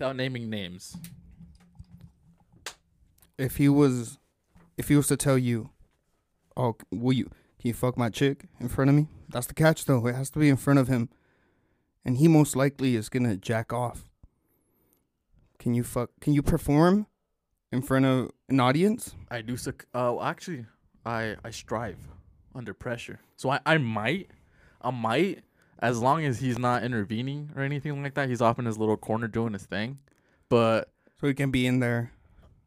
without naming names. If he was, if he was to tell you, "Oh, will you? Can you fuck my chick in front of me?" That's the catch, though. It has to be in front of him, and he most likely is gonna jack off. Can you fuck? Can you perform in front of an audience? I do. Suc- uh, actually, I I strive under pressure. So I I might, I might, as long as he's not intervening or anything like that. He's off in his little corner doing his thing. But So he can be in there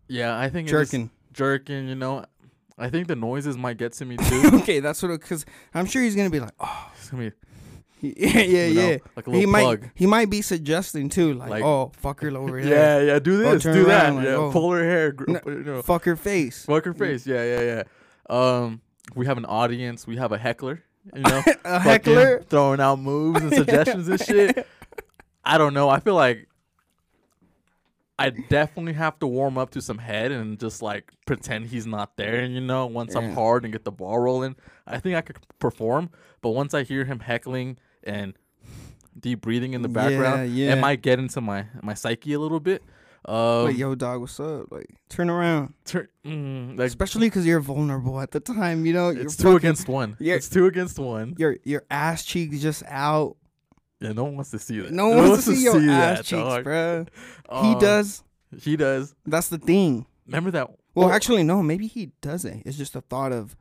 yeah, I think jerking. jerking. You know, I think the noises might get to me too. okay, that's what. Because I'm sure he's gonna be like, "Oh, It's gonna be, yeah, yeah, you know, yeah." like a He little might, plug. he might be suggesting too, like, Like- "Oh, fuck her over here, Yeah, yeah. Do this, do that. around, like, yeah, oh. pull her hair. Gr- No, you know, fuck her face." fuck her face. Yeah, yeah, yeah. Um, we have an audience. We have a heckler. You know, A heckler. throwing out moves and suggestions and shit. I don't know. I feel like I definitely have to warm up to some head and just like pretend he's not there. And you know, once I'm hard and get the ball rolling, I think I could perform. But once I hear him heckling and deep breathing in the background, Yeah, yeah. it might get into my my psyche a little bit. Um, like, yo, dog, what's up? Like, turn around. tur- mm, like Especially because you're vulnerable at the time. You know, you're it's two fucking- against one. Yeah. It's two against one. your your ass cheeks just out. Yeah, no one wants to see that. No one wants to see your ass that, cheeks, dog. he Um, does. He does. That's the thing. Remember that? Well, oh, actually, no. Maybe he doesn't. It's just a thought of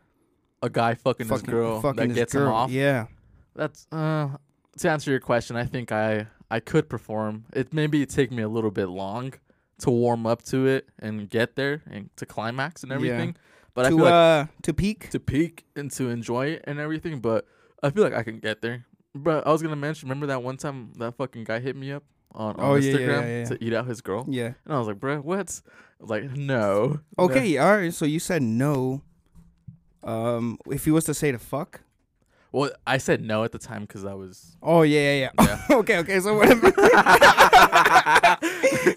a guy fucking, fucking, his girl fucking that his gets girl. him off. Yeah. That's uh to answer your question, I think I I could perform. It maybe take me a little bit long to warm up to it and get there and to climax and Yeah. everything. But I to feel like uh to peak. to peak and to enjoy it and everything, but I feel like I can get there. But I was gonna mention, remember that one time that fucking guy hit me up on, on Oh, yeah, yeah, Instagram yeah, yeah. to eat out his girl, Yeah. and I was like, "Bro, what?" Like, "No." Okay. All right. So you said no. Um, if he was to say to fuck. Well, I said no at the time because I was. Oh yeah, yeah, yeah. Yeah. okay, okay. So whatever.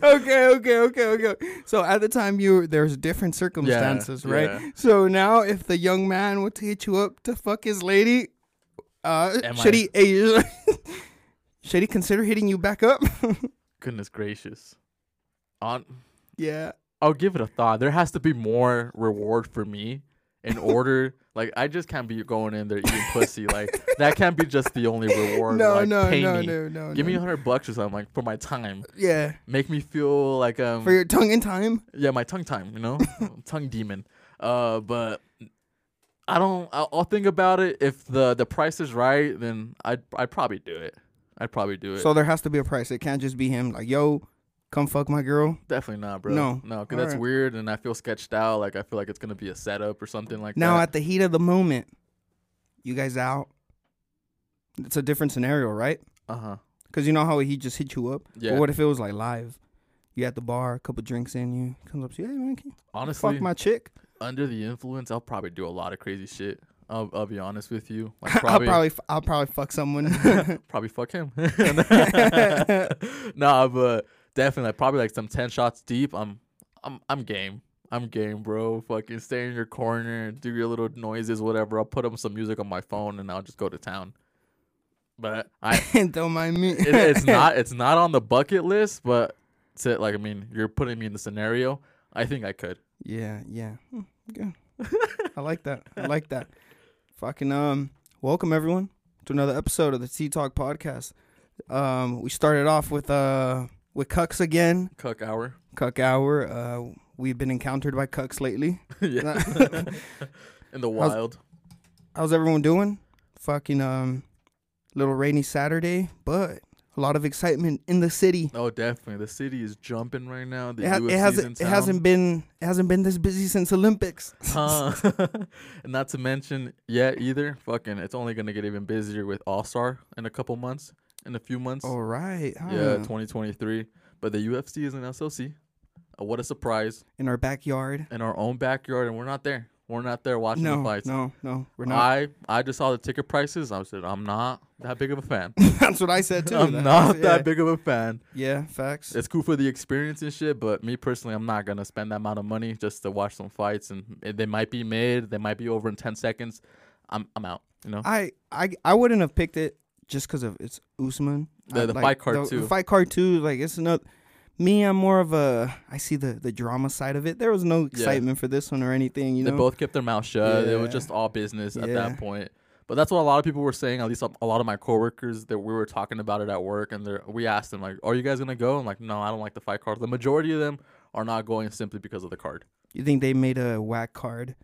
okay, okay, okay, okay. So at the time you there's different circumstances, right? yeah. So now if the young man were to hit you up to fuck his lady, uh, Am should I- he eh, should he consider hitting you back up? Goodness gracious. On, yeah. I'll give it a thought. There has to be more reward for me in order. like I just can't be going in there eating pussy. Like that can't be just the only reward. No, like, no, pay no, me. no, no. Give no. me a hundred bucks or something like for my time. Yeah. Make me feel like um For your tongue in time. yeah my tongue time. You know, tongue demon. Uh, but I don't. I'll, I'll think about it. If the the price is right, then I'd I'd probably do it. I'd probably do it. So there has to be a price. It can't just be him like, yo, come fuck my girl. Definitely not, bro. No. no, because that's right. weird, and I feel sketched out. Like I feel like it's gonna be a setup or something like Now that. Now, at the heat of the moment, you guys out. It's a different scenario, right? uh huh. Because you know how he just hit you up. Yeah. But what if it was like live? You at the bar, a couple drinks in you, comes up to you, hey man, can you Honestly, fuck my chick. under the influence, I'll probably do a lot of crazy shit. I'll, I'll be honest with you. Like I'll probably, probably, f- I'll probably fuck someone. probably fuck him. nah, but definitely, like, probably like some ten shots deep. I'm, I'm, I'm game. I'm game, bro. Fucking stay in your corner, do your little noises, whatever. I'll put up some music on my phone, and I'll just go to town. But I, Don't mind me. it, it's not, it's not on the bucket list. But to like, I mean, you're putting me in the scenario. I think I could. Yeah, yeah. Hmm, Good. I like that. I like that. Fucking um welcome everyone to another episode of the Tea Talk podcast. Um we started off with uh with Cucks again. Cook hour. Cuck hour. Uh we've been encountered by Cucks lately. yeah. in the wild. How's everyone doing? Fucking um little rainy Saturday, but a lot of excitement in the city. Oh, definitely. The city is jumping right now. The It, ha- it hasn't it hasn't been it hasn't been this busy since Olympics. Huh. and not to mention yet either. Fucking, it's only gonna get even busier with All Star in a couple months. In a few months. All right. yeah, 2023. But the UFC is an SLC. Uh, what a surprise! in our backyard. In our own backyard, and we're not there. We're not there watching No, the fights. no, no, we're not. I I just saw the ticket prices. I said I'm not that big of a fan. That's what I said too. I'm That- not that big of a fan. Yeah, facts. It's cool for the experience and shit, but me personally, I'm not gonna spend that amount of money just to watch some fights, and they might be mid, they might be over in ten seconds. I'm I'm out. You know, I, I, I wouldn't have picked it just because of it's Usman. The- I- the like, fight card the, too. The fight card too. Like it's not. Me, I'm more of a. I see the the drama side of it. There was no excitement for this one or anything. You they know. both kept their mouth shut. It was just all business at that point. But that's what a lot of people were saying. At least a lot of my coworkers that we were talking about it at work, and they we asked them like, "Are you guys gonna go?" I'm like, "No, I don't like the fight card." The majority of them are not going simply because of the card you think they made a whack card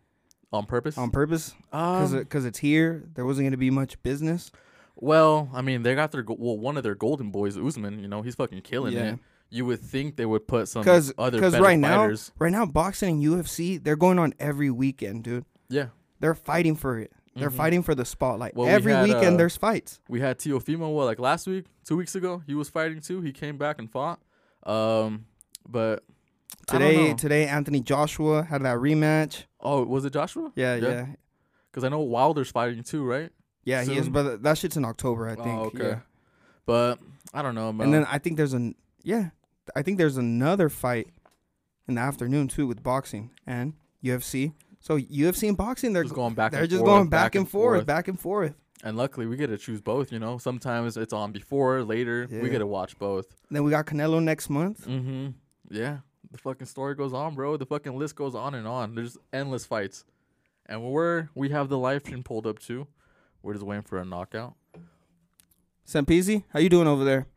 on purpose. on purpose because Um, because it's here? There wasn't going to be much business. Well, I mean, they got their go- well, one of their golden boys, Usman. You know, he's fucking killing Yeah. it. You would think they would put some Because other because right now fighters. right now boxing and UFC they're going on every weekend, dude. Yeah, They're fighting for it. They're Mhm. fighting for the spotlight. Well, we every had, weekend uh, there's fights. we had Teofimo. What like last week, two weeks ago, he was fighting too. He came back and fought. Um, but Today today Anthony Joshua had that rematch. Oh, was it Joshua? Yeah, Yeah. yeah. Because I know Wilder's fighting too, right? Yeah, he is, but that shit's in October, I think. Oh, okay. Yeah. But I don't know, man. And then I think there's an yeah, I think there's another fight in the afternoon too with boxing and UFC. So UFC and boxing, they're just going back. they're and just forth, going back, and forth, back and forth. And luckily, we get to choose both. You know, sometimes it's on before, later. Yeah. We get to watch both. Then we got Canelo next month. Mm-hmm. Yeah, the fucking story goes on, bro. The fucking list goes on and on. There's endless fights, and we're we have the live stream pulled up too. We're just waiting for a knockout. Sempezi, how you doing over there?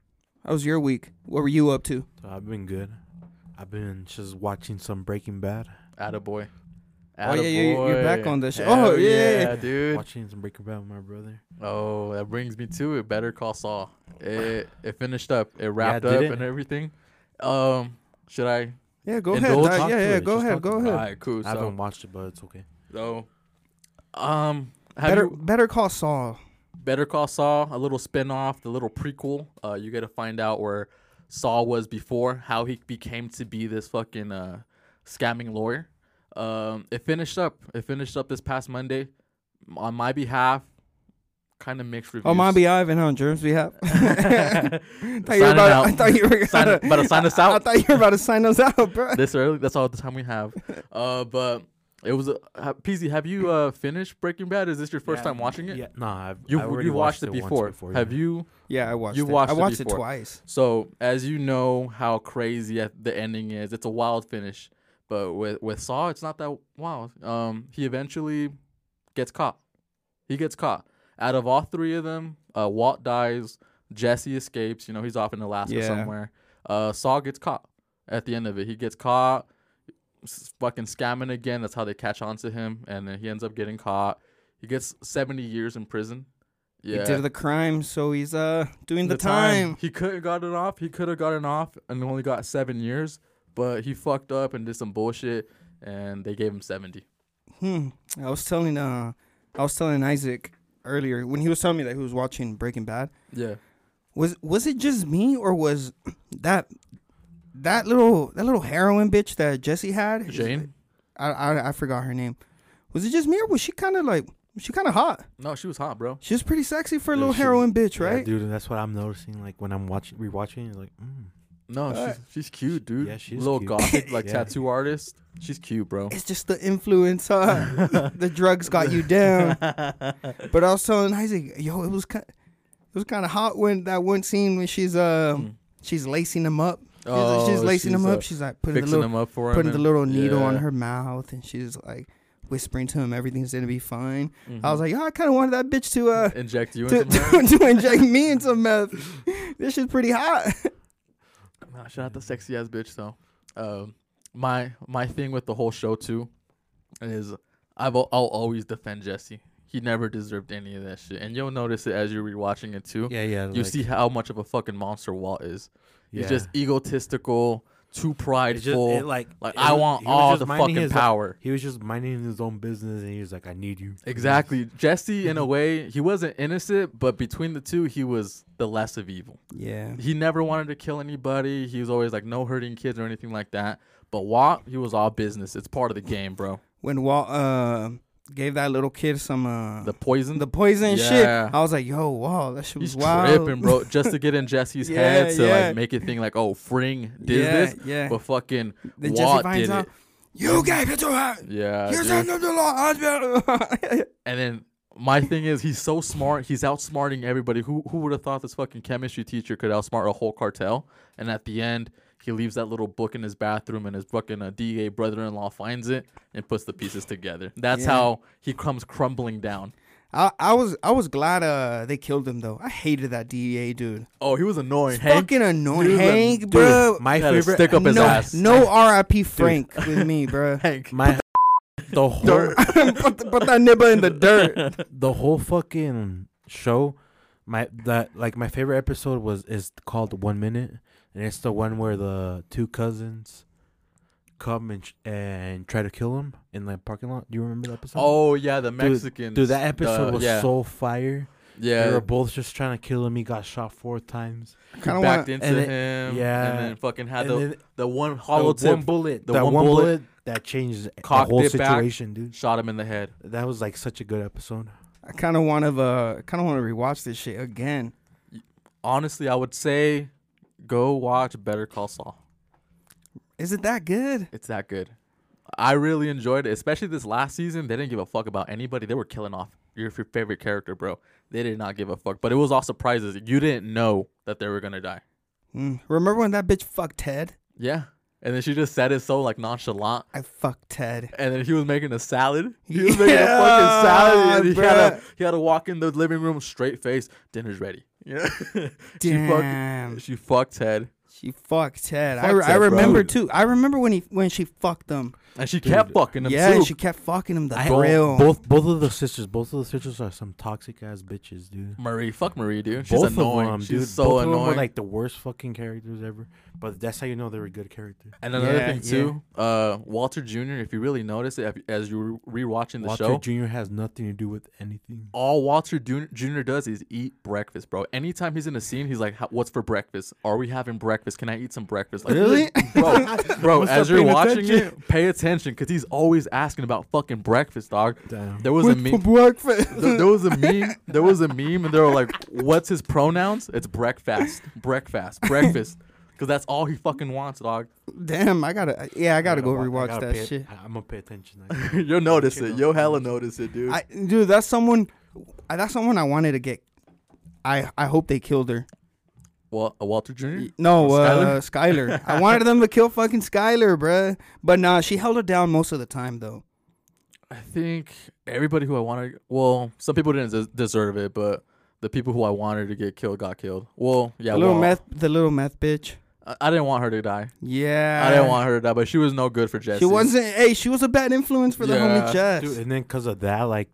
How was your week? What were you up to? So I've been good. I've been just watching some Breaking Bad. Attaboy. Oh, yeah, yeah, you're back Attaboy. on the show. Hell Oh, yeah. dude. Watching some Breaking Bad with my brother. Oh, that brings me to it. Better Call Saul. It it finished up. It wrapped did up it? and everything. Um, should I? Yeah, go Indulge? ahead. Talk yeah, to yeah, go Just ahead, go ahead. All right, cool. I haven't watched it, but it's okay. so, um, have Better, you better call Saul. Better Call Saul, a little spin-off, the little prequel. Uh, you get to find out where Saul was before, how he became to be this fucking uh, scamming lawyer. Um, it finished up. It finished up this past Monday. On my behalf, kind of mixed reviews. Oh, my be Ivan on Germs behalf. I thought you were about, out. I thought you were gonna, about to sign us I, I thought you were about to sign us out, bro. this early. That's all the time we have. Uh, but it was. a, ha- PZ, have you uh finished Breaking Bad? Is this your first Yeah, time watching it? Yeah, nah, I've, You I already you watched, it once before. Have you? Yeah, I watched You it. watched I it watched it, before. twice. So as you know how crazy the ending is, it's a wild finish. But with with Saul, it's not that wild. Um, he eventually gets caught. He gets caught. Out of all three of them, uh, Walt dies. Jesse escapes. You know he's off in Alaska Yeah. somewhere. Uh, Saul gets caught. At the end of it, he gets caught. Fucking scamming again. That's how they catch on to him, and then he ends up getting caught. He gets seventy years in prison. Yeah, He did the crime, so he's uh doing the, time. He could have gotten off. He could have gotten off and only got seven years, but he fucked up and did some bullshit, and they gave him seventy. Hmm. I was telling uh, I was telling Isaac earlier when he was telling me that he was watching Breaking Bad. Yeah, Was was it just me or was that that little that little heroin bitch that Jesse had? Jane. I I, I forgot her name. Was it just me or was she kind of like was she kind of hot? No, she was hot, bro. She was pretty sexy for a little she- heroin bitch, Yeah, right? dude, and that's what I'm noticing. Like when I'm watching, rewatching, it, like, mm, No, Uh, she's she's cute, dude. yeah, she's little cute. gothic, like Yeah. tattoo artist. She's cute, bro. It's just the influence, huh? the drugs got you down. But also, and I was telling Isaac, yo, it was kind, it was kind of hot when that one scene when she's uh Mm. she's lacing him up. She's, Oh, she's lacing him uh, up. She's like putting the little him up for him. the little needle on her mouth, and she's like whispering to him everything's gonna be fine. Mhm. I was like, yo, I kind of wanted that bitch to uh inject you to, into meth. to, to inject me in some meth. this shit's pretty hot. Nah, shout out the sexy ass bitch though. Um, my my thing with the whole show too is I've I'll always defend Jesse. He never deserved any of that shit, and you'll notice it as you're rewatching it too. yeah, yeah. You like, see how much of a fucking monster Walt is. He's yeah. just egotistical, too It's just, prideful. it, like, like it I was- want all the fucking his- power. He was just minding his own business, and he was like, "I need you." Exactly. Jesse, in a way, he wasn't innocent, but between the two, he was the less of evil. Yeah. He never wanted to kill anybody. He was always like no hurting kids or anything like that. But Walt, he was all business. It's part of the game, bro. When Walt uh gave that little kid some uh The poison. the poison and shit, I was like, yo, wow, that shit was He's wild. tripping, bro, just to get in Jesse's Yeah, head to yeah. like make it think like, oh, Fring did yeah, this, yeah. but fucking Then Jesse finds did out, it. you gave it to her. Yeah, you sent him to the. And then my thing is, he's so smart. He's outsmarting everybody. Who who would have thought this fucking chemistry teacher could outsmart a whole cartel? And at the end, he leaves that little book in his bathroom, and his fucking uh, DEA brother-in-law finds it and puts the pieces together. That's Yeah. how he comes crumbling down. I, I was I was glad uh they killed him though. I hated that DEA dude. Oh, he was annoying. Hank, fucking annoying, dude, Hank, Dude, bro. my favorite, stick up his no, ass. no R.I.P. Frank with me, bro. Hank. my the whole Dirt. put, the- put that nibba in the dirt. the whole fucking show my that like my favorite episode was is called one minute and it's the one where the two cousins come and sh- and try to kill him in the parking lot do you remember that episode Oh yeah, the Mexicans. dude that episode the- was yeah, so fire yeah. they were both just trying to kill him he got shot four times Kind of backed want. into and then- him. yeah. and then fucking had the then the one the hollow one tip bullet the that one one, bullet bullet, that changed the whole it back. situation dude shot him in the head. that was like such a good episode I kind of want to uh kind of want to rewatch this shit again. Honestly, I would say go watch Better Call Saul. Is it that good? It's that good. I really enjoyed it, especially this last season. They didn't give a fuck about anybody. They were killing off your f- favorite character, bro. They did not give a fuck. But it was all surprises. You didn't know that they were gonna die. Mm. Remember when that bitch fucked Ted? Yeah. And then she just said it so like nonchalant. I fucked Ted. And then he was making a salad. He was making a fucking salad. And he had to he had to walk in the living room straight face. Dinner's ready. Yeah. she Damn. fucking she fucked Ted. She fucked Ted. I, Fucked re- I Ted, bro. remember too. I remember when he when she fucked him. And she Dude. kept fucking him yeah, too. and she kept fucking him the I- grill. both both of the sisters both of the sisters are some toxic ass bitches dude Marie, fuck Marie, dude. She's both annoying. of them, She's dude. so Both of them annoying. were like the worst fucking characters ever. But that's how you know they were a good characters. And another Yeah, thing too, uh, Walter Jr. If you really notice it if- as you're rewatching the Walter show, Walter Jr. has nothing to do with anything. all Walter Jr. Jr. does is eat breakfast, bro. Anytime he's in a scene, he's like, "What's for breakfast? Are we having breakfast? Can I eat some breakfast?" Like, Really? bro, bro. Must as you're paid watching attention. it, pay attention because he's always asking about fucking breakfast, dog. Damn. There was a meme. breakfast? There, there was a meme. There was a meme, and they were like, "What's his pronouns?" It's breakfast, breakfast, breakfast, because that's all he fucking wants, dog. Damn, I gotta. Yeah, I gotta go wa- I rewatch gotta that pay- shit. I- I'm gonna pay attention. You'll notice it. out You'll hella notice it, dude. I, dude, that's someone. I- That's someone I wanted to get. I I hope they killed her. Wal- uh, Walter Jr. No, uh, Skyler. I wanted them to kill fucking Skyler, bruh. But nah, she held it down most of the time though. I think everybody who I wanted, well, some people didn't des- deserve it, but the people who I wanted to get killed got killed. Well, yeah, the little well, meth, the little meth bitch. I, I didn't want her to die. Yeah, I didn't want her to die, but she was no good for Jesse. She wasn't. Hey, she was a bad influence for the Yeah. homie Jess. Dude, and then because of that, like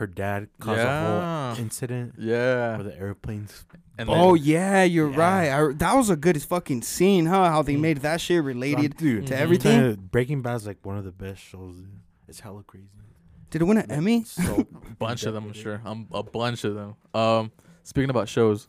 her dad caused a whole incident Yeah. with the airplanes. And oh then- yeah, you're Yeah. right. I, that was a good fucking scene, huh? How they Mm. made that shit related dude, to Mhm. everything. Kinda- Breaking Bad is like one of the best shows. Dude. It's hella crazy. Did it win an Emmy? So bunch of them, I'm in-depth with it. sure. I'm a bunch of them. Um, speaking about shows,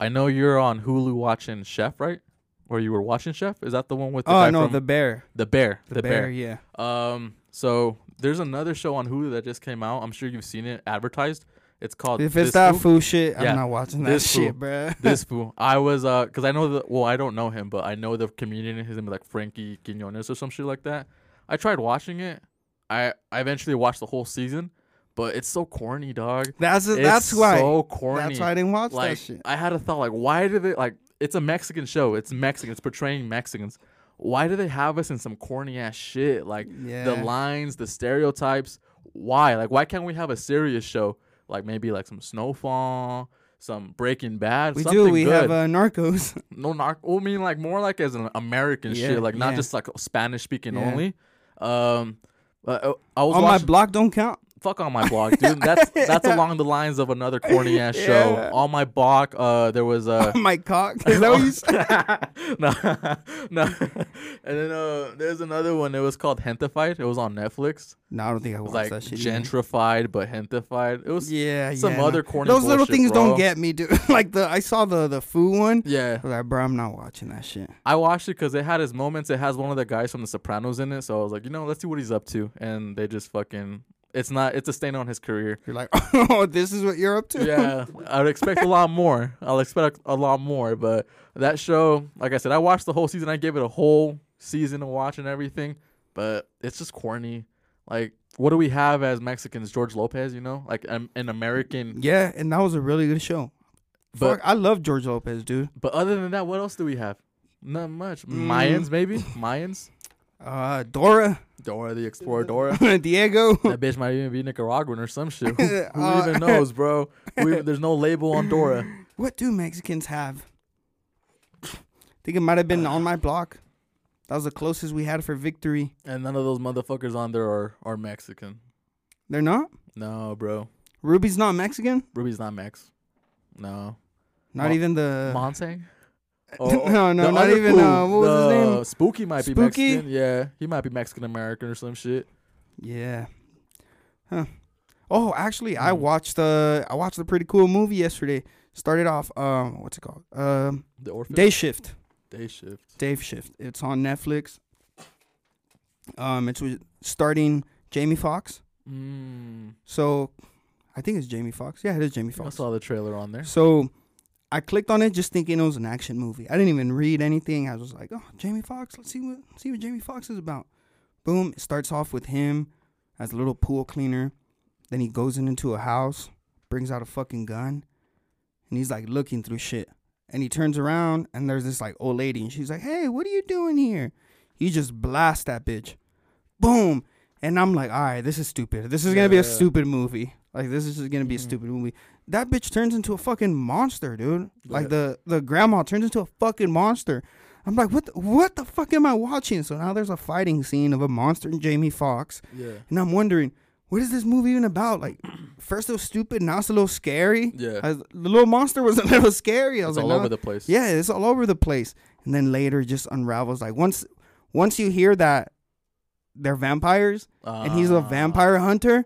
I know you're on Hulu watching Chef, right? Or you were watching Chef? Is that the one with the Oh guy no, from the bear. the bear? The, bear, yeah. Um, so there's another show on Hulu that just came out. I'm sure you've seen it advertised. It's called If it's This that Fool. shit, Yeah, I'm not watching that this shit, fool. bruh. this fool. I was uh, cause I know the well, I don't know him, but I know the comedian. His name is like Frankie Quinones or some shit like that. I tried watching it. I I eventually watched the whole season, but it's so corny, dog. That's It's that's why. so corny. That's why I didn't watch like that shit. I had a thought like, why did they like? It's a Mexican show. It's Mexican. It's portraying Mexicans. Why do they have us in some corny ass shit? Like Yeah. the lines, the stereotypes. Why? Like, why can't we have a serious show? Like maybe like some Snowfall, some Breaking Bad. we do. We good. have uh, Narcos. no narc. Well, I mean like more like as an American Yeah, shit, like not yeah. just like Spanish speaking only. Um, but, uh, I was On my block don't count. Fuck on my block, dude. That's that's along the lines of another corny ass Yeah. show. On my block, uh, there was uh, my cock. Is that what you said? no, no. And then uh, there's another one. It was called Hentified. It was on Netflix. No, I don't think I was watched like that shit. either. gentrified but hentified. It was Yeah, some yeah. no. other corny. Those little things bro. don't get me, dude. like the I saw the the food one. Yeah, I was like, bro, I'm not watching that shit. I watched it because it had his moments. It has one of the guys from The Sopranos in it, so I was like, you know, let's see what he's up to. And they just fucking. It's not. It's a stain on his career. You're like, oh, this is what you're up to. yeah, I would expect a lot more. I'll expect a lot more, but that show, like I said, I watched the whole season. I gave it a whole season to watch and everything, but it's just corny. Like, what do we have as Mexicans? George Lopez, you know, like um, an American. Yeah, and that was a really good show. But Fuck, I love George Lopez, dude. but other than that, what else do we have? Not much. Mm. Mayans, maybe Mayans. Uh, Dora, Dora the Explorer. Dora. Diego. that bitch might even be Nicaraguan or some shit. Who, who Uh, even knows, bro? Who even, there's no label on Dora. What do Mexicans have? think it might have been on my block. That was the closest we had for victory. And none of those motherfuckers on there are, are Mexican. They're not. No, bro. Ruby's not Mexican. Ruby's not Mex. No. Not Mo- even the. Monte? no, no, not even. Uh, what was his name? Spooky might be Spooky? Mexican. Yeah, he might be Mexican American or some shit. Yeah. Huh. Oh, actually, I Mhm. watched uh I watched a pretty cool movie yesterday. Started off um what's it called? Um The orphan. Day Shift. Day shift. Dave Shift. It's on Netflix. Um it's with starting Jamie Foxx. Mm. So I think it's Jamie Foxx. Yeah, it is Jamie Foxx. I saw the trailer on there. So I clicked on it just thinking it was an action movie. I didn't even read anything. I was like, "Oh, Jamie Foxx. Let's see what see what Jamie Foxx is about." Boom! It starts off with him as a little pool cleaner. Then he goes in into a house, brings out a fucking gun, and he's like looking through shit. And he turns around and there's this like old lady, and she's like, "Hey, what are you doing here?" He just blasts that bitch. Boom! And I'm like, "All right, this is stupid. This is gonna be a Yeah. stupid movie. Like this is just gonna be a Mhm. stupid movie." That bitch turns into a fucking monster, dude. Like Yeah. the the grandma turns into a fucking monster. I'm like, what? The, what the fuck am I watching? So now there's a fighting scene of a monster and Jamie Foxx. Yeah. and I'm wondering, what is this movie even about? Like, first it was stupid, now it's a little scary. Yeah. I- the little monster was a little scary. I was It's like, all over the place. yeah, it's all over the place. And then later, it just unravels. Like once, once you hear that they're vampires and he's a Ah, vampire hunter.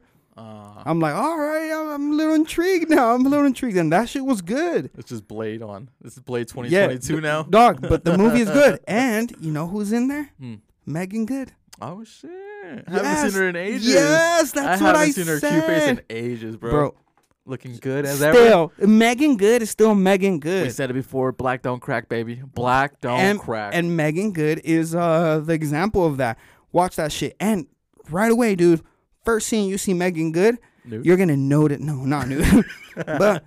I'm like, all right, I'm, I'm a little intrigued now. I'm a little intrigued, and that shit was good. it's just Blade on. This is Blade Yeah, 2022 now. dog. But the movie is good, and you know who's in there? Hmm. Meagan Good. Oh shit! I Yes. haven't seen her in ages. Yes, that's what I what haven't seen her cute face in ages, bro. bro. Looking good as ever. Still, Meagan Good is still Meagan Good. We said it before. Black don't crack, baby. Black don't and crack. and Meagan Good is uh the example of that. Watch that shit, and right away, dude. First scene you see Meagan Good, Nude? you're gonna notice. No, not new, but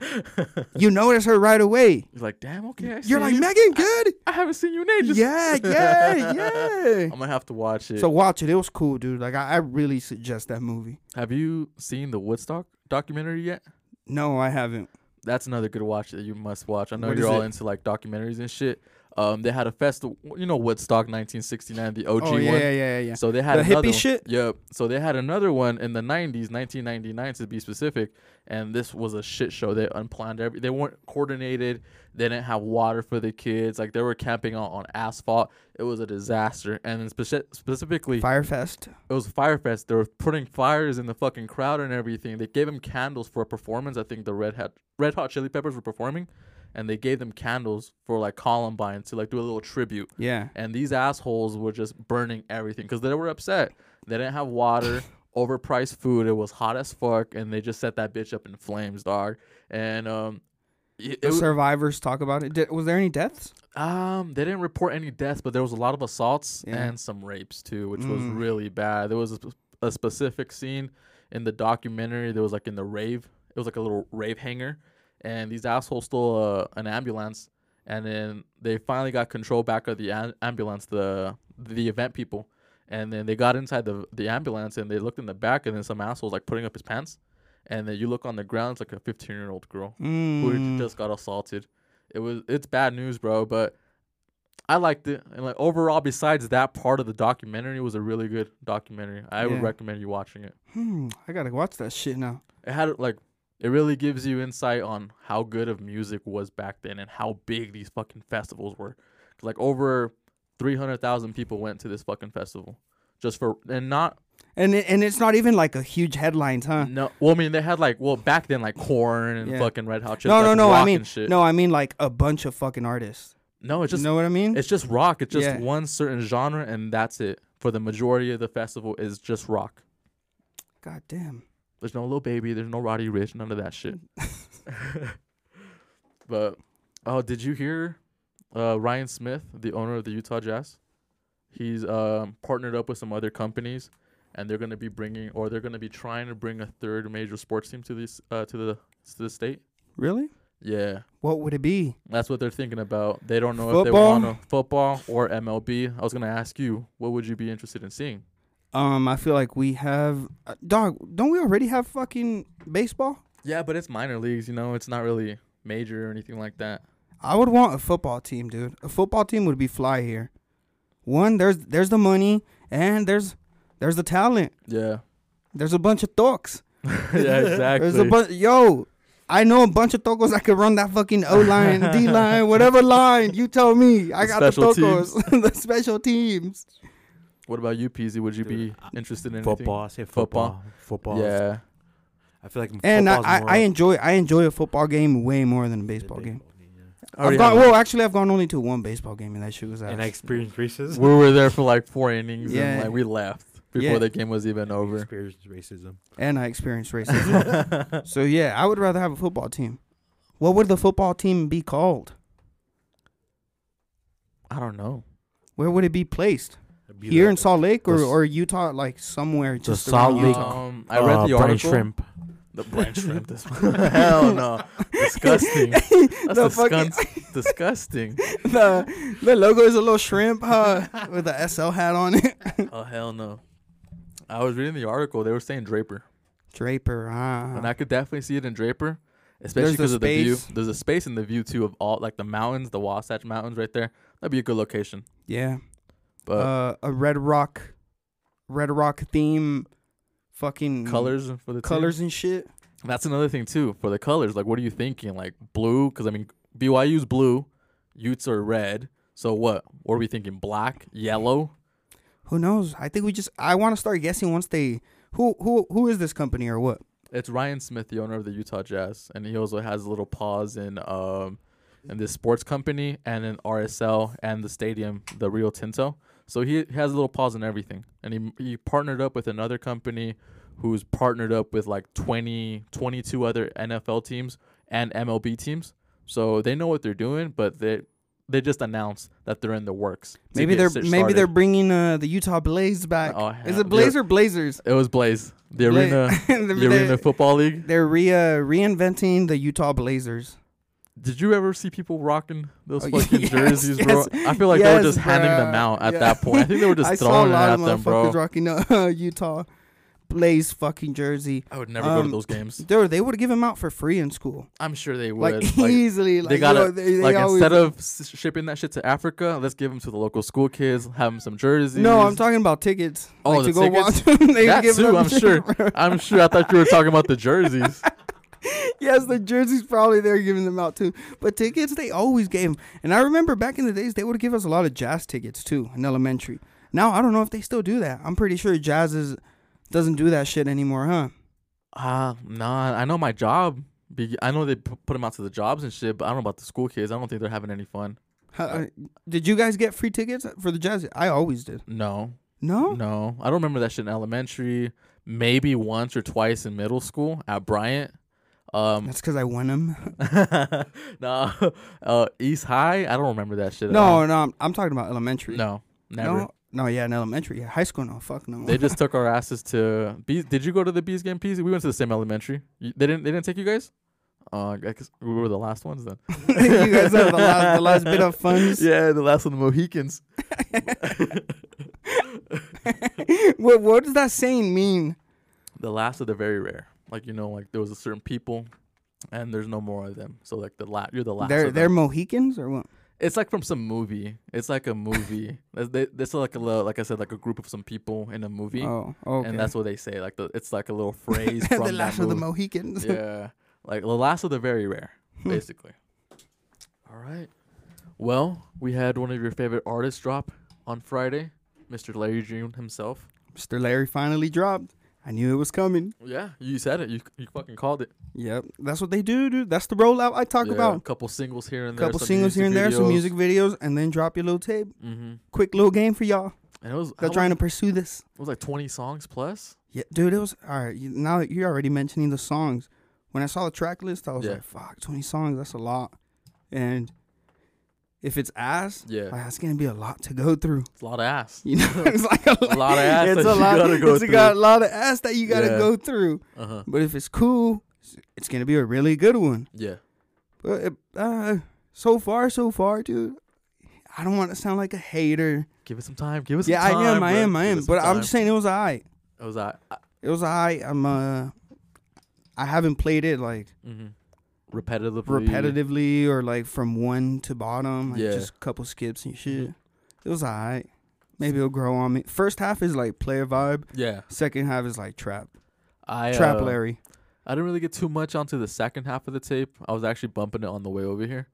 you notice her right away. You're like, damn, okay. I You're like you. Meagan Good. I haven't seen you in ages. Yeah, yeah, yeah. I'm gonna have to watch it. So watch it. It was cool, dude. Like I, I really suggest that movie. have you seen the Woodstock documentary yet? No, I haven't. That's another good watch that you must watch. I know What you're all it? into like documentaries and shit. Um, they had a festival, you know, Woodstock 1969, the OG oh yeah, one. yeah, yeah, yeah. So they had The another hippie one- shit? Yep. So they had another one in the 90s, 1999 to be specific, and this was a shit show. They unplanned every. They weren't coordinated. They didn't have water for the kids. Like they were camping out on asphalt. It was a disaster. And then speci- specifically, Firefest. it was Firefest. They were putting fires in the fucking crowd and everything. They gave them candles for a performance. I think the Red Hot Red Hot Chili Peppers were performing, and they gave them candles for like Columbine to like do a little tribute. Yeah. And these assholes were just burning everything because they were upset. They didn't have water, overpriced food. It was hot as fuck, and they just set that bitch up in flames, dog. And um, it, it The survivors talk about it. Did, was there any deaths? um, they didn't report any deaths, but there was a lot of assaults Yeah. and some rapes too, which was Mm. really bad. There was a, a specific scene in the documentary. There was like in the rave. It was like a little rave hangar, and these assholes stole uh, an ambulance, and then they finally got control back of the am- ambulance, the the event people, and then they got inside the the ambulance and they looked in the back, and then some assholes like putting up his pants, and then you look on the ground, it's like a 15 year old girl who Mm. just got assaulted. It was it's bad news, bro, but I liked it. And like overall, besides that part of the documentary, it was a really good documentary. I would recommend you watching it. Hmm. I gotta watch that shit now. It had like it really gives you insight on how good of music was back then and how big these fucking festivals were. Like over three hundred thousand people went to this fucking festival, just for and not And it, and it's not even like a huge headlines, huh? no. Well, I mean they had like well back then like Korn and Yeah. fucking Red Hot Chili No, no, no. I mean, shit. no, I mean like a bunch of fucking artists. no, it's just you know what I mean? It's just rock. It's just Yeah. one certain genre, and that's it. For the majority of the festival, is just rock. God damn. There's no little baby. There's no Roddy Ricch. None of that shit. but oh, did you hear uh, Ryan Smith, the owner of the Utah Jazz? He's um, partnered up with some other companies, and they're gonna be bringing, or they're gonna be trying to bring a third major sports team to this uh, to the to the state. Really? Yeah, What would it be? that's what they're thinking about. They don't know if they want to football or MLB. I was gonna ask you, what would you be interested in seeing? Um, I feel like we have uh, dog. Don't we already have fucking baseball? Yeah, but it's minor leagues. You know, it's not really major or anything like that. I would want a football team, dude. A football team would be fly here. One, there's there's the money and there's there's the talent. Yeah, There's a bunch of thugs. yeah, exactly. There's a bunch. Yo, I know a bunch of tocos that could run that fucking O line, D line, whatever line. You tell me. I The got the special the special teams. What about you, Peasy? Would you Dude, be I- interested in Football. I say Football. football. Football. Anything? Yeah, I feel like And I, football's I, more I enjoy I enjoy a football game way more than a baseball game. I already I've gone, well, actually, I've gone only to one baseball game, and that shit was And I ass. experienced racism. we were there for like four innings, Yeah. and like we left before Yeah. the game was even over. Experienced racism. and I experienced racism. so yeah, I would rather have a football team. What would the football team be called? I don't know. Where would it be placed? It'd be Here the- in Salt Lake or, or Utah, like somewhere the just Salt around Lake- Utah? Um, I read uh, the brine article. shrimp. The brine shrimp. This one. hell no, disgusting. That's The fucking- disgust- disgusting. the the logo is a little shrimp huh, with a SL hat on it. Oh hell no. I was reading the article. They were saying Draper, Draper, ah. and I could definitely see it in Draper, especially There's the because of the view. space. There's a space in the view too of all like the mountains, the Wasatch Mountains right there. That'd be a good location. yeah. But uh, a Red Rock, Red Rock theme, fucking colors for the team. colors and shit. That's another thing too for the colors. Like, what are you thinking? Like blue? Because I mean, BYU's blue, Utes are red. So what? What are we thinking? Black, yellow? Who knows? I think we just. I want to start guessing once they. Who who who is this company or what? It's Ryan Smith, the owner of the Utah Jazz, and he also has a little pause in um in this sports company and in RSL and the stadium, the Rio Tinto. So he has a little pause in everything, and he he partnered up with another company who's partnered up with like 20, 22 other NFL teams and MLB teams. So they know what they're doing, but they they just announced that they're in the works. Maybe they're maybe they're bringing uh the Utah Blaze back. Oh, is it Blaze or Blazers? It was Blaze, the arena, they're, the arena football league. they're re uh, reinventing the Utah Blazers. Did you ever see people rocking those Oh, fucking yes, jerseys, bro? I feel like they were yes, just handing them out at Yeah. that point. I think they were just I saw a throwing it lot at of them, bro. rocking a Utah Blaze fucking jersey. I would never go to Um, those games. Dude, they would give them out for free in school, I'm sure they would. Like, easily. Like they gotta yo, they, they like instead of shipping that shit to Africa, let's give them to the local school kids. Have them some jerseys. No, I'm talking about tickets. Oh, like, the to go tickets? watch. them. they That give too, them I'm sure. I'm sure. I thought you were talking about the jerseys. yes, the jerseys probably they're giving them out too. But tickets they always gave them. And I remember back in the days they would give us a lot of jazz tickets too in elementary. Now I don't know if they still do that. I'm pretty sure jazz is doesn't do that shit anymore, huh? Ah, nah. I know my job. I know they put them out to the jobs and shit, but I don't know about the school kids. I don't think they're having any fun. How- uh, did you guys get free tickets for the jazz? I always did. No, No. no. I don't remember that shit in elementary. Maybe once or twice in middle school at Bryant. Um, That's because I won them. no, uh, East High. I don't remember that shit. At no, all. no, I'm, I'm talking about elementary. no, never. No, no, yeah, in elementary. Yeah, high school, no, fuck no. They just took our asses to Bees. Did you go to the Bees game, Peasy? We went to the same elementary. You, they didn't. They didn't take you guys. Uh, I guess we were the last ones then. you guys have the last, the last bit of funds. Yeah, the last of the Mohicans. what what does that saying mean? the last of the very rare. Like you know, like there was a certain people, and there's no more of them. So like the la- you're the last. they're they're them. Mohicans or what? It's like from some movie. It's like a movie. They, this is like a little, like I said, like a group of some people in a movie, Oh, okay. and that's what they say. Like the, it's like a little phrase the from that last of the. Mohicans. yeah, like the last of the very rare, Hmm. basically. All right. Well, we had one of your favorite artists drop on Friday, Mr. Larry June himself. Mr. Larry finally dropped. I knew it was coming. Yeah, you said it. You you fucking called it. Yep, that's what they do, dude. That's the rollout I talk Yeah, A about. couple singles here and A there. couple singles here and there, some music videos, and then drop your little tape. Mm-hmm. Quick little game for y'all. And it was They're trying to pursue this. It was like twenty songs plus. Yeah, dude, it was all right. You, now that you're already mentioning the songs, when I saw the track list, I was Yeah. like, "Fuck, twenty songs. That's a lot." And if it's ass, Yeah, like, that's gonna be a lot to go through. it's a lot of ass. You know, it's like a, A lot of ass It's a you lot. gotta go it's through. got a lot of ass that you gotta Yeah. go through. Uh huh. But if it's cool, it's gonna be a really good one. Yeah. But it, uh, so far, so far, dude. I don't want to sound like a hater. Give it some time. Give it some time. Yeah, I am, I am, I am. But I'm just saying it was alright. It was that. It was alright. I'm uh, I haven't played it like Mm-hmm. Repetitively. repetitively or like from one to bottom. Like Yeah. just a couple skips and shit. It was alright. Maybe it'll grow on me. First half is like player vibe. Yeah. Second half is like trap. I trap uh, Larry. I didn't really get too much onto the second half of the tape. I was actually bumping it on the way over here.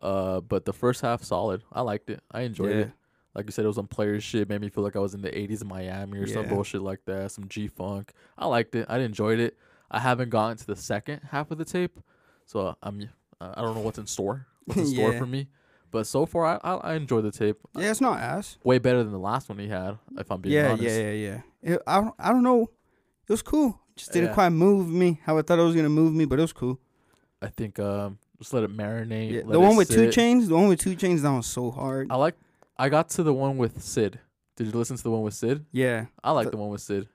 Uh, but the first half solid. I liked it. I enjoyed Yeah. it. Like you said, it was on player shit. Made me feel like I was in the '80s in Miami or some bullshit like that. Some G funk. I liked it. I enjoyed it. I haven't gotten to the second half of the tape, so I'm. I don't know what's in store. What's in store Yeah. for me. But so far, I, I I enjoy the tape. Yeah, it's not ass. Way better than the last one he had. If I'm being Yeah, honest. yeah, yeah, yeah. It, I don't, I don't know. It was cool. Just didn't Yeah. quite move me how I thought it was gonna move me, but it was cool. I think um, just let it marinate. Yeah, let the one with 2 Chainz, the one with 2 Chainz, that was so hard. I like. I got to the one with Sid. Did you listen to the one with Sid? yeah, I like The- the one with Sid.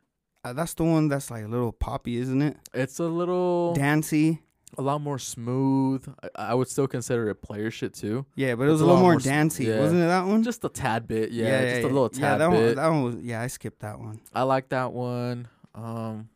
uh, that's the one that's like a little poppy, isn't it? It's a little, Dancey. A lot more smooth. I, I would still consider it player shit too. Yeah, but it was a a little more more dancey, yeah. wasn't it? That one. Just a tad bit, yeah, just a little yeah, tad that bit. One, that one was. Yeah, I skipped that one. I like that one. Um,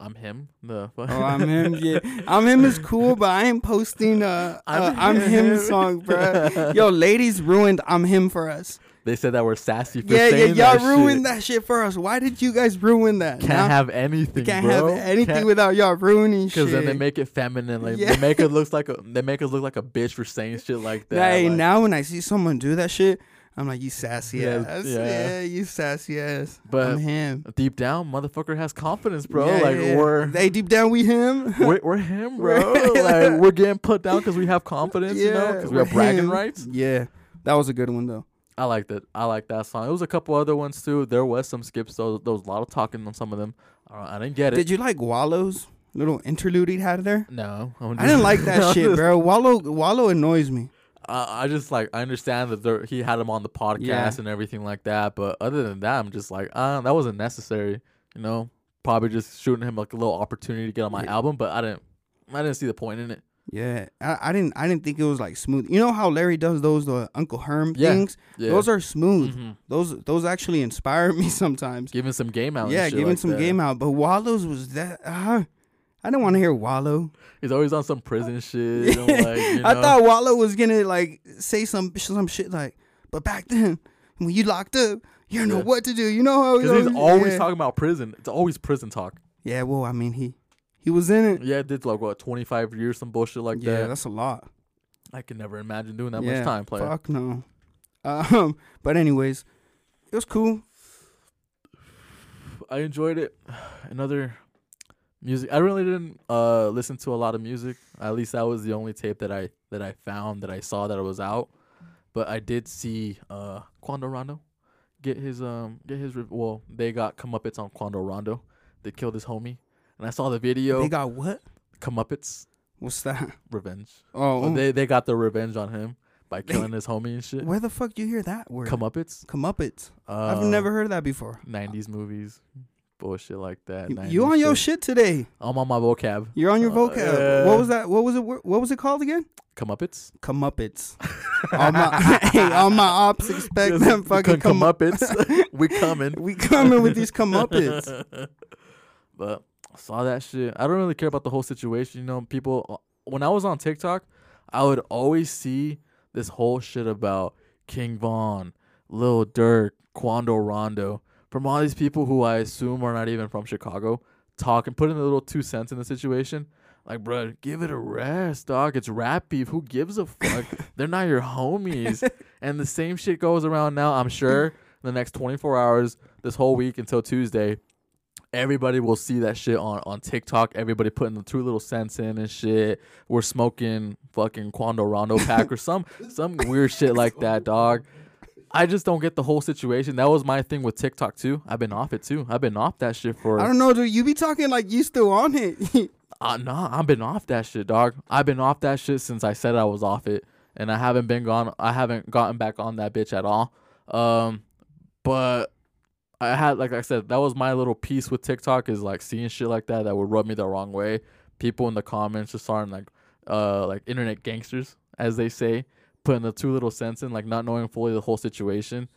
I'm him. The Oh, I'm him. Yeah, I'm him is cool, but I ain't posting. Uh, uh I'm him song, bro. Yo, ladies ruined I'm him for us. They said that we're sassy for Yeah, yeah, y'all that ruined shit. that shit for us. Why did you guys ruin that? Can't Now- have anything. can't bro. have anything Can't- without y'all ruining shit. Because then they make it feminine. Like Yeah. they make it looks like a they make us look like a bitch for saying shit like that. Hey, like- now when I see someone do that shit, I'm like, you sassy Yeah, ass. yeah. Yeah. you sassy ass. But- I'm him. deep down, motherfucker has confidence, bro. Yeah, like yeah, yeah. we're, they deep down we him. we're we're him, bro. like we're getting put down because we have confidence, you know, because we we're have bragging him. rights. Yeah, that was a good one though. I liked it. I like that song. It was a couple other ones too. There was some skips. though. there was a lot of talking on some of them. Uh, I didn't get it. Did you like Wallo's little interlude he had there? no, I'm didn't like that shit, bro. Wallo Wallo annoys me. I, I just like I understand that there, he had him on the podcast Yeah. and everything like that, but other than that, I'm just like, uh, that wasn't necessary. You know, probably just shooting him like a little opportunity to get on my Yeah. album, but I didn't, I didn't see the point in it. Yeah, I, I didn't I didn't think it was like smooth. You know how Larry does those the Uncle Herm Yeah. things? Yeah, Those are smooth. Mhm. Those those actually inspire me sometimes. giving some game out. and yeah, giving like some that. game out. But Wallo's was that. Uh, I didn't want to hear Wallo. He's always on some prison shit. like, you I thought Wallo was gonna like say some some shit like, but back then when you locked up, you don't know what to do. You know how because he's always yeah. talking about prison. It's always prison talk. Yeah, well, I mean he he was in it. Yeah, it did like what twenty five years, some bullshit like yeah, that. that's a lot. I can never imagine doing that yeah, much time, player. Fuck no. Um, but anyways, it was cool. I enjoyed it. Another music. I really didn't uh listen to a lot of music. At least that was the only tape that I that I found that I saw that it was out. But I did see uh Quando Rondo get his um get his well they got comeuppets on Quando Rondo. They killed his homie, and I saw the video. They got what? comeuppets What's that? revenge. Oh, Well, they they got the revenge on him by killing his homie and shit. where the fuck do you hear that word? Comeuppets. Comeuppets. Uh, I've never heard of that before. '90s movies, bullshit like that. You, 90s you on your shit today? I'm on my vocab. You're on your Uh, vocab. yeah. What was that? What was it? What was it called again? Comeuppets. Comeuppets. all my hey, all my ops expect them fucking come up. comeuppets. we coming. We coming with these comeuppets. but saw that shit. I don't really care about the whole situation. You know, people. Uh, when I was on TikTok, I would always see this whole shit about King Von, Lil Durk, Quando Rondo, from all these people who I assume are not even from Chicago, talking, putting a little two cents in the situation. Like, bro, give it a rest, dog. It's rap beef. Who gives a fuck? They're not your homies. and the same shit goes around now. I'm sure in the next 24 hours, this whole week until Tuesday, everybody will see that shit on, on TikTok. Everybody putting the two little cents in and shit. We're smoking fucking Quando Rondo pack or some some weird shit like that, dog. I just don't get the whole situation. That was my thing with TikTok too. I've been off it too. I've been off that shit for I don't know, dude. You be talking like you still on it. uh, nah, I've been off that shit, dog. I've been off that shit since I said I was off it, and I haven't been gone. I haven't gotten back on that bitch at all. Um, but I had, like I said, that was my little piece with TikTok is like seeing shit like that that would rub me the wrong way. People in the comments just aren't like, uh like internet gangsters, as they say, putting the two little cents in, like not knowing fully the whole situation.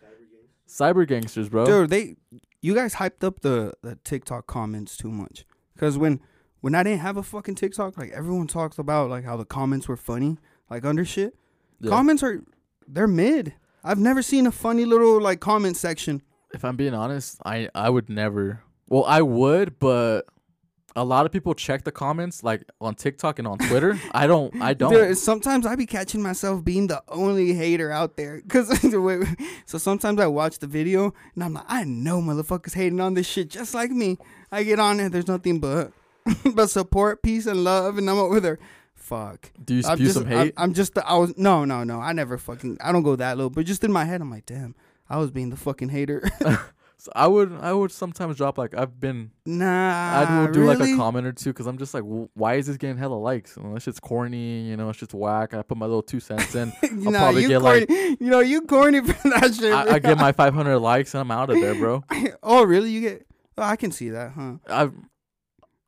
Cyber gangsters, bro. Dude, they, you guys hyped up the the TikTok comments too much. Cause when when I didn't have a fucking TikTok, like everyone talks about like how the comments were funny, like under shit. Yeah. Comments are they're mid. I've never seen a funny little like comment section. If I'm being honest, I I would never. Well, I would, but a lot of people check the comments like on TikTok and on Twitter. I don't. I don't. Sometimes I be catching myself being the only hater out there. Cause so sometimes I watch the video and I'm like, I know motherfuckers hating on this shit just like me. I get on it, there's nothing but but support, peace, and love, and I'm over there. Fuck. Do you I'm spew just, some hate? I'm, I'm just. The, I was no, no, no. I never fucking. I don't go that low. But just in my head, I'm like, damn. I was being the fucking hater. So I would. I would sometimes drop like I've been. nah. I would do like a comment or two because I'm just like, why is this getting hella likes? Know, that shit's corny. You know, it's just whack. I put my little two cents in. you know, probably you get, corny. like- you know, you corny for that shit. I, I get my 500 likes and I'm out of there, bro. oh, really? You get? Oh, I can see that, huh? I've.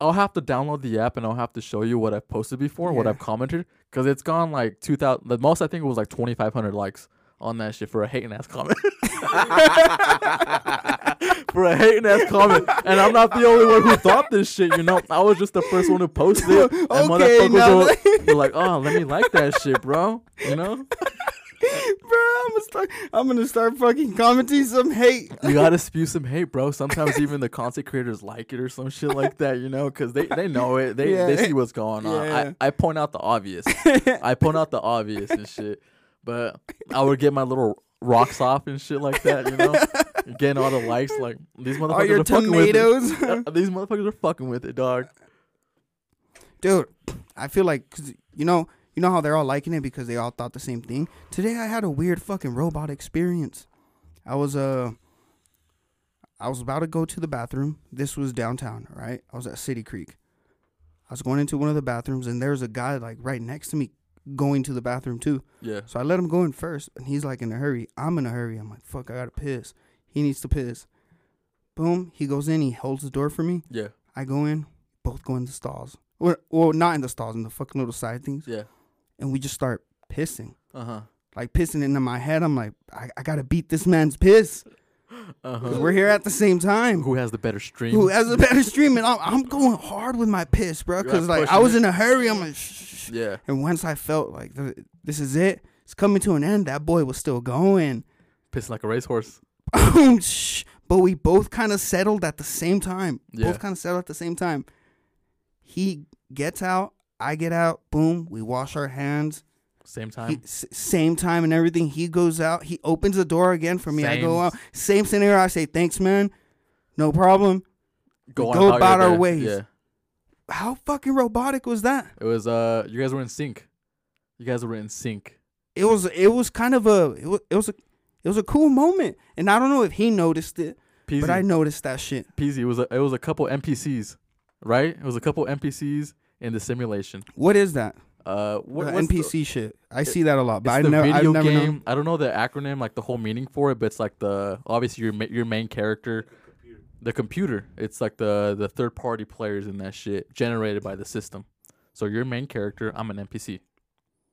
I'll have to download the app and I'll have to show you what I've posted before, what I've commented, because it's gone like 2,000. The most I think it was like 2,500 likes on that shit for a hating ass comment. for a hating ass comment, and I'm not the only one who thought this shit. You know, I was just the first one who posted it, and Okay, motherfuckers now were, that- were like, "Oh, let me like that shit, bro." You know, Bro, I'm gonna start. I'm gonna start fucking commenting some hate. you gotta spew some hate, bro. Sometimes even the content creators like it or some shit like that. You know, because they they know it. They Yeah. they see what's going on. Yeah. I I point out the obvious. I point out the obvious and shit. But I would get my little rocks off and shit like that, you know? Getting all the likes, like these motherfuckers All your are fucking with tomatoes, it. these motherfuckers are fucking with it, dog. dude. I feel like, cause you know, you know how they're all liking it because they all thought the same thing. Today I had a weird fucking robot experience. I was uh, I was about to go to the bathroom. This was downtown, right? I was at City Creek. I was going into one of the bathrooms, and there's a guy like right next to me going to the bathroom too. Yeah. So I let him go in first, and he's like in a hurry. I'm in a hurry. I'm like, fuck, I gotta piss. He needs to piss. Boom, he goes in, he holds the door for me. Yeah. I go in, both go in the stalls. Well, well, not in the stalls, in the fucking little side things. Yeah. And we just start pissing. Uh-huh. Like pissing into my head. I'm like, I, I gotta beat this man's piss. Uh-huh. we're here at the same time. Who has the better stream? Who has the better stream? And I'm, I'm going hard with my piss, bro. Because like, I was it. in a hurry. I'm like, shh, yeah. And once I felt like this is it, it's coming to an end. That boy was still going. Pissing like a racehorse. But we both kind of settled at the same time. Yeah. Both kind of settled at the same time. He gets out, I get out. Boom, we wash our hands. Same He, time. s- same time and everything. He goes out. He opens the door again for me. I go out. Same scenario. I say thanks, man. No problem. Go, go on about our day. ways. Yeah. How fucking robotic was that? It was uh you guys were in sync. You guys were in sync. It was. It was kind of a. It was. It was a. It was a cool moment, and I don't know if he noticed it, Peasy. but I noticed that shit. Peasy, it was a, it was a couple NPCs, right? It was a couple NPCs in the simulation. What is that? Uh, what, what's the- NPC shit. I see that a lot, but I never. I've never game. known. I don't know the acronym, like the whole meaning for it, but it's like the obviously your ma- your main character, the computer. It's like the the third party players in that shit generated by the system. So your main character, I'm an NPC.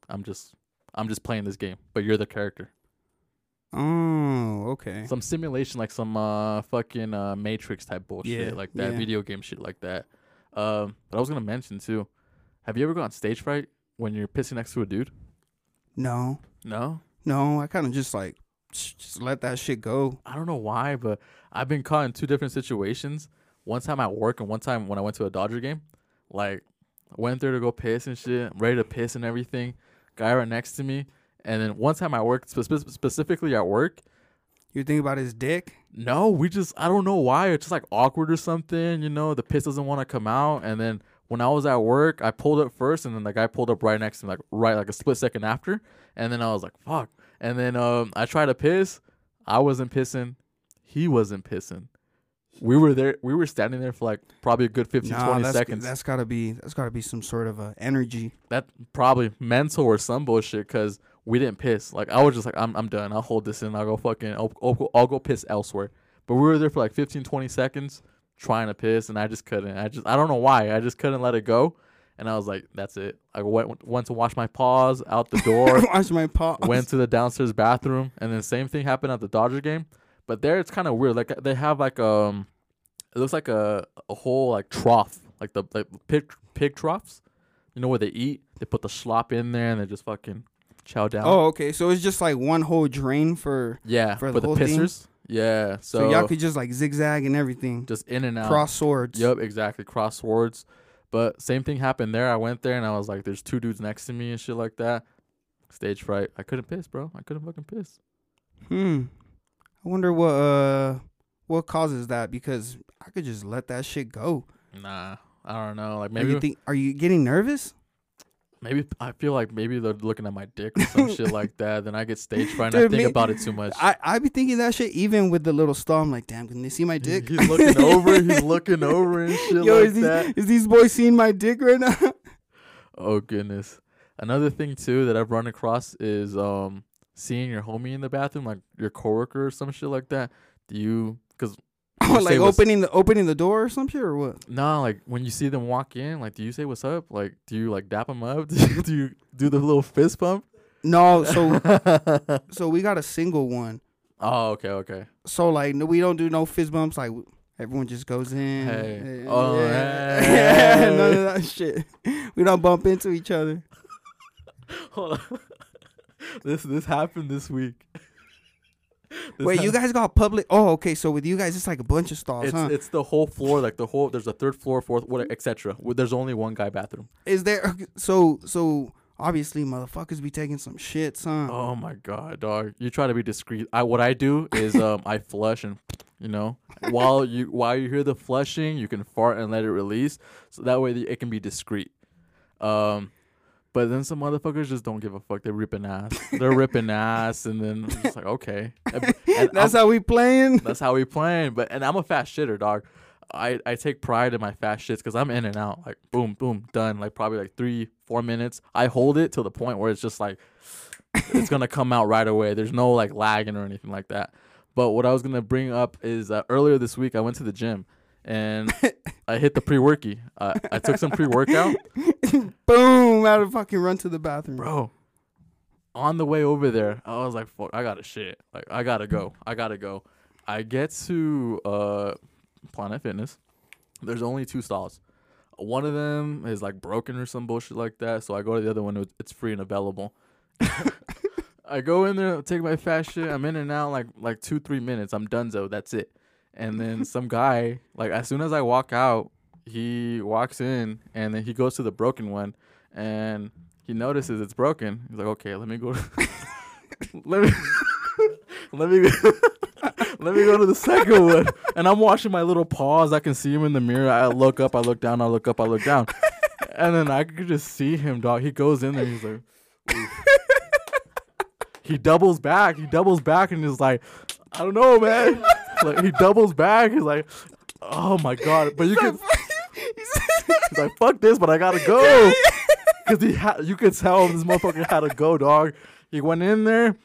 I'm just I'm just playing this game, but you're the character. Oh, okay. Some simulation, like some uh fucking uh Matrix type bullshit, Yeah, like that yeah. video game shit, like that. Um, but I was gonna mention too. Have you ever gone stage fright when you're pissing next to a dude? No, No. no. I kind of just like sh- just let that shit go. I don't know why, but I've been caught in two different situations. One time at work and one time when I went to a Dodger game. Like, went there to go piss and shit, ready to piss and everything. Guy right next to me. And then one time at work, spe- specifically at work, You think about his dick? no, we just, I don't know why. It's just like awkward or something, you know? The piss doesn't want to come out. And then when I was at work, I pulled up first and then the guy pulled up right next to me, like right, like a split second after. And then I was like, fuck. And then um, I tried to piss. I wasn't pissing. He wasn't pissing. We were there. We were standing there for like probably a good 15, Nah, 20 that's, seconds. That's gotta be. That's gotta be some sort of a energy. that probably mental or some bullshit because we didn't piss. Like I was just like, I'm, I'm done. I'll hold this in. I'll go fucking, I'll, I'll, go- I'll go piss elsewhere. But we were there for like 15, 20 seconds trying to piss, and I just couldn't. I just, I don't know why. I just couldn't let it go. and I was like, "That's it." I went went to wash my paws out the door, Watch my paw. went to the downstairs bathroom, and then same thing happened at the Dodger game. But there, it's kind of weird. Like they have like um, it looks like a a whole like trough, like the like pig pig troughs. You know where they eat? They put the slop in there and they just fucking chow down. Oh, okay. So it's just like one whole drain for. yeah, for the for the whole thing? Yeah, So, so, y'all could just like zigzag and everything. just in and out. Cross swords. Yep, exactly. Cross swords. But same thing happened there. I went there and I was like, "There's two dudes next to me and shit like that." Stage fright. I couldn't piss, bro. I couldn't fucking piss. Hmm. I wonder what uh what causes that because I could just let that shit go. Nah, I don't know. Like Maybe maybe you think are you getting nervous? Maybe I feel like maybe they're looking at my dick or some shit like that. Then I get stage fright and I Dude, think me- about it too much. I I be thinking that shit even with the little stall. I'm like, damn, can they see my dick? He's looking over. He's looking over and shit Yo, like is these that. is these boys seeing my dick right now? Oh goodness. Another thing too that I've run across is um seeing your homie in the bathroom, like your coworker or some shit like that. Do you? Because oh, like opening the opening the door or some shit or what? nah, like when you see them walk in, like do you say what's up? Like do you like dap them up? do you do the little fist pump? No, so so we got a single one. oh, okay, okay. So like no, we don't do no fist bumps. Like everyone just goes in. Hey. Eh, Oh, yeah. hey. none of that shit. We don't bump into each other. Hold on. this this happened this week. Wait, you guys got public? Oh, okay. So with you guys, it's like a bunch of stalls, It's huh? it's the whole floor, like the whole. There's a third floor, fourth, what, etc. There's only one guy bathroom. Is there? So so obviously, motherfuckers be taking some shits, huh? Oh my god, dog! You try to be discreet. I what I do is um I flush and you know while you while you hear the flushing, you can fart and let it release, so that way it can be discreet. Um, but then some motherfuckers just don't give a fuck. They're ripping ass. They're ripping ass, and then I'm just like okay. And, and That's I'm- how we playing. that's how we playing. But and I'm a fast shitter, dog. I, I take pride in my fast shits because I'm in and out. Like boom, boom, done. Like probably like three, four minutes. I hold it to the point where it's just like it's gonna come out right away. There's no like lagging or anything like that. But what I was gonna bring up is uh, earlier this week I went to the gym and I hit the pre worky. Uh, I took some pre workout, Boom! Out of fucking run to the bathroom. bro. On the way over there, I was like, "Fuck, I gotta shit. Like, I gotta go. I gotta go." I get to uh, Planet Fitness. There's only two stalls. One of them is like broken or some bullshit like that. So I go to the other one. it's- free and available. I go in there, take my fast shit. I'm in and out like like two three minutes. I'm donezo. That's it. And then some guy, like as soon as I walk out, he walks in and then he goes to the broken one, and he notices it's broken. He's like, okay, let me go. let me. let me. let me go to the second one. And I'm watching my little paws. I can see him in the mirror. I look up. I look down. I look up. I look down. And then I could just see him, dog. He goes in there. He's like. He doubles back. He doubles back and is like, I don't know, man. Like he doubles back. He's like, oh my god. But you can. He's like, fuck this, but I gotta go. Cause he had, you could tell this motherfucker had to go, dog. He went in there,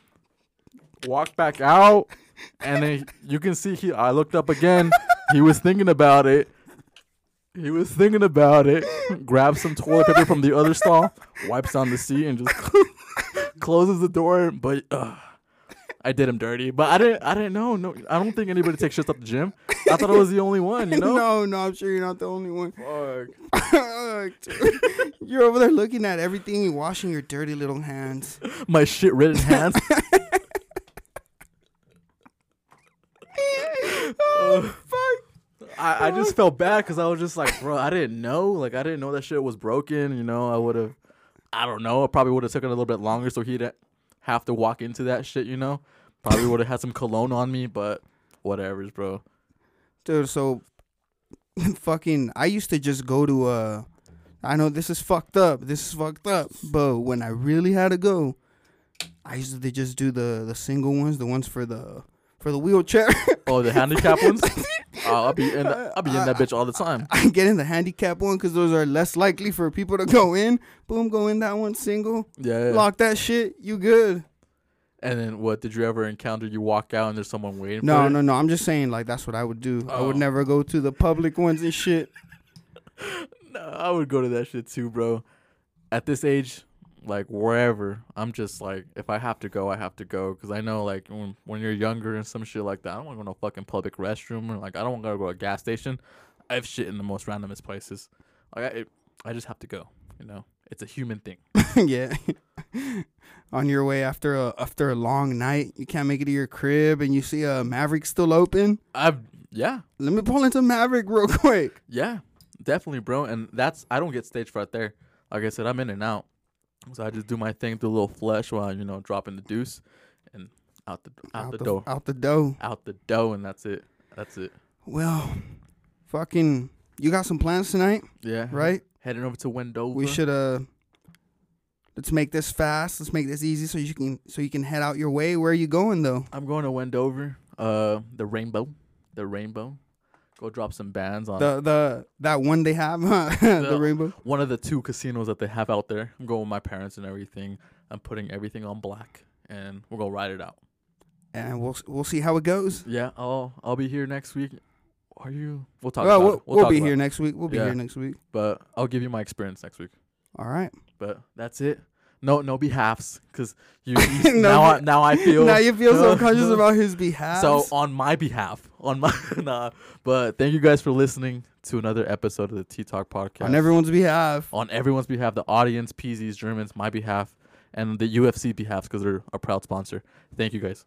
walked back out, and then you can see he. I looked up again. He was thinking about it. He was thinking about it. Grabs some toilet paper from the other stall, wipes down the seat, and just closes the door. But uh, I did him dirty. But I didn't. I didn't know. No, I don't think anybody takes shits at the gym. I thought I was the only one. You know. No, no, I'm sure you're not the only one. Fuck. Fuck, you're over there looking at everything and washing your dirty little hands. My shit ridden hands. oh, fuck. I, I just felt bad because I was just like, bro, I didn't know. Like, I didn't know that shit was broken. You know, I would have, I don't know. I probably would have taken a little bit longer so he'd have to walk into that shit. You know, probably would have had some cologne on me, but whatever's, bro. Dude, so fucking I used to just go to uh I know this is fucked up. This is fucked up. But when I really had to go, I used to just do the the single ones, the ones for the for the wheelchair. Oh, the handicap ones. Oh, I'll be in. The, I'll be in that bitch all the time. I get in the handicap one because those are less likely for people to go in. Boom, go in that one single. Yeah. yeah. Lock that shit. You good? And then what? Did you ever encounter? You walk out and there's someone waiting. No, no, no. I'm just saying like that's what I would do. I would Oh. never go to the public ones and shit. no, I would go to that shit too, bro. At this age, like wherever, I'm just like, if I have to go, I have to go. Cause I know, like, when, when you're younger and some shit like that, I don't want to go to no fucking public restroom or like, I don't want to go to a gas station. I have shit in the most randomest places. Like, I, it, I just have to go. You know, it's a human thing. yeah. On your way after a after a long night, you can't make it to your crib, and you see a Maverick still open. I've, yeah, Let me pull into Maverick real quick. Yeah, definitely, bro. And that's I don't get stage fright there. Like I said, I'm in and out, so I just do my thing, do a little flesh while you know dropping the deuce, and out the out, the, door, Out the dough. out the dough, and that's it. That's it. Well, fucking, you got some plans tonight, Yeah. right? Heading over to Wendover. We should uh. Let's make this fast. Let's make this easy so you can so you can head out your way. Where are you going though? I'm going to Wendover. Uh, the Rainbow, the Rainbow. Go drop some bands on The the that one they have, huh? the The- rainbow. one of the two casinos that they have out there. I'm going with my parents and everything. I'm putting everything on black, and we're gonna ride it out. And we'll we'll see how it goes. Yeah, I'll I'll be here next week. Are you? We'll talk. well, about we'll, it. we'll, talk be here it. next week. We'll be Yeah. here next week. but I'll give you my experience next week. All right. But that's it. No, no behalfs, cause you, you No now I now I feel now you feel so conscious about his behalf. so on my behalf, on my nah. But thank you guys for listening to another episode of the T Talk podcast. on everyone's behalf. on everyone's behalf, the audience, PZs, Germans, my behalf, and the UFC behalf, because they're a proud sponsor. Thank you guys.